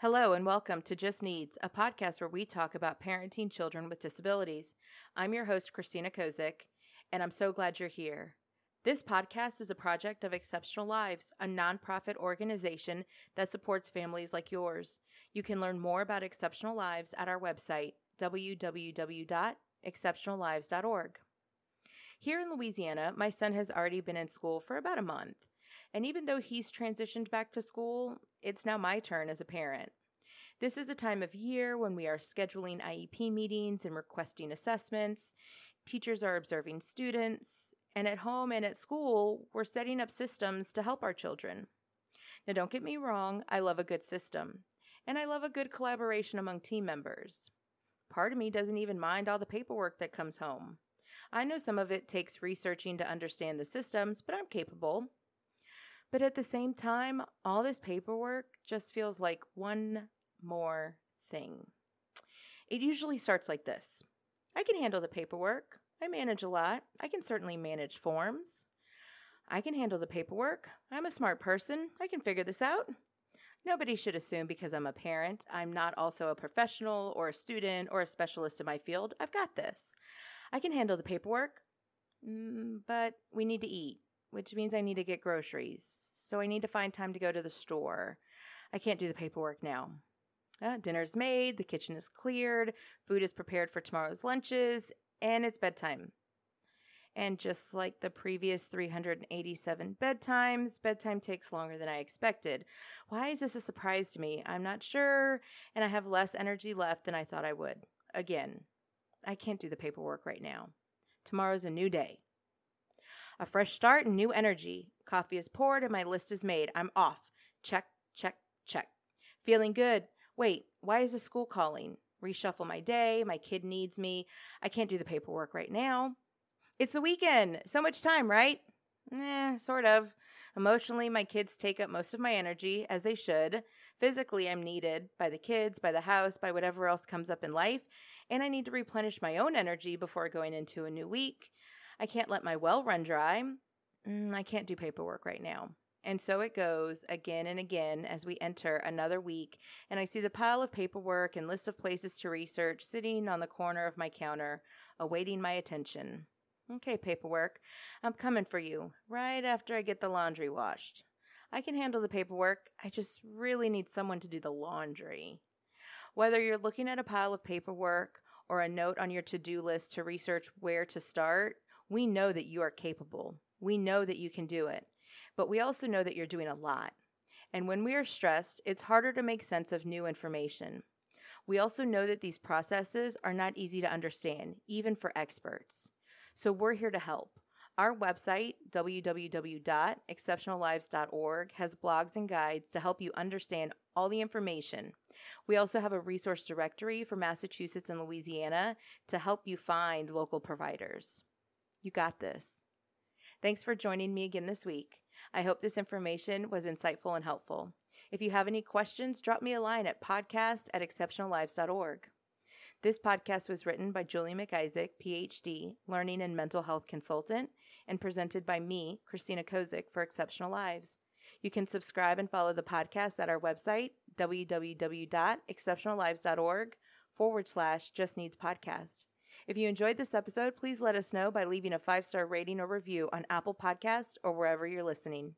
Hello, and welcome to Just Needs, a podcast where we talk about parenting children with disabilities. I'm your host, Christina Kozik, and I'm so glad you're here. This podcast is a project of Exceptional Lives, a nonprofit organization that supports families like yours. You can learn more about Exceptional Lives at our website, www.exceptionallives.org. Here in Louisiana, my son has already been in school for about a month. And even though he's transitioned back to school, it's now my turn as a parent. This is a time of year when we are scheduling IEP meetings and requesting assessments. Teachers are observing students, and at home and at school, we're setting up systems to help our children. Now, don't get me wrong, I love a good system, and I love a good collaboration among team members. Part of me doesn't even mind all the paperwork that comes home. I know some of it takes researching to understand the systems, but I'm capable. But at the same time, all this paperwork just feels like one more thing. It usually starts like this I can handle the paperwork. I manage a lot. I can certainly manage forms. I can handle the paperwork. I'm a smart person. I can figure this out. Nobody should assume because I'm a parent, I'm not also a professional or a student or a specialist in my field. I've got this. I can handle the paperwork, mm, but we need to eat which means I need to get groceries. So I need to find time to go to the store. I can't do the paperwork now. Uh, dinner's made, the kitchen is cleared, food is prepared for tomorrow's lunches, and it's bedtime. And just like the previous 387 bedtimes, bedtime takes longer than I expected. Why is this a surprise to me? I'm not sure, and I have less energy left than I thought I would. Again, I can't do the paperwork right now. Tomorrow's a new day. A fresh start and new energy. Coffee is poured and my list is made. I'm off. Check, check, check. Feeling good. Wait, why is the school calling? Reshuffle my day. My kid needs me. I can't do the paperwork right now. It's the weekend. So much time, right? Eh, sort of. Emotionally, my kids take up most of my energy, as they should. Physically, I'm needed by the kids, by the house, by whatever else comes up in life, and I need to replenish my own energy before going into a new week. I can't let my well run dry. Mm, I can't do paperwork right now. And so it goes again and again as we enter another week, and I see the pile of paperwork and list of places to research sitting on the corner of my counter, awaiting my attention. Okay, paperwork, I'm coming for you right after I get the laundry washed. I can handle the paperwork, I just really need someone to do the laundry. Whether you're looking at a pile of paperwork or a note on your to do list to research where to start, we know that you are capable. We know that you can do it. But we also know that you're doing a lot. And when we are stressed, it's harder to make sense of new information. We also know that these processes are not easy to understand, even for experts. So we're here to help. Our website, www.exceptionallives.org, has blogs and guides to help you understand all the information. We also have a resource directory for Massachusetts and Louisiana to help you find local providers. You got this. Thanks for joining me again this week. I hope this information was insightful and helpful. If you have any questions, drop me a line at podcast at exceptionallives.org. This podcast was written by Julie McIsaac, PhD, learning and mental health consultant, and presented by me, Christina Kozik, for Exceptional Lives. You can subscribe and follow the podcast at our website, www.exceptionallives.org forward slash just needs podcast. If you enjoyed this episode, please let us know by leaving a five star rating or review on Apple Podcast or wherever you're listening.